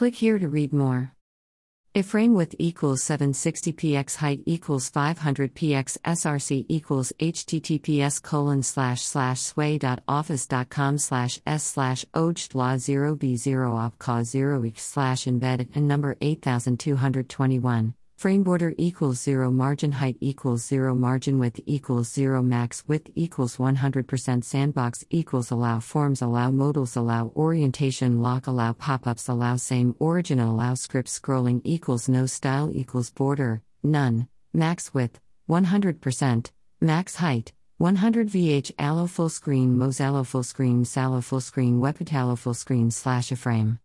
Click here to read more. If frame width equals 760px height equals 500px src equals https colon slash slash sway.office.com slash s slash ojdla 0b0 op cause 0 each slash embed and number 8221 Frame border equals 0 margin height equals 0 margin width equals 0 max width equals 100% sandbox equals allow forms allow modals allow orientation lock allow pop-ups allow same origin allow script scrolling equals no style equals border none max width 100% max height 100 VH allo full screen Mozilla full screen Salo full screen Webpatalo full screen slash a frame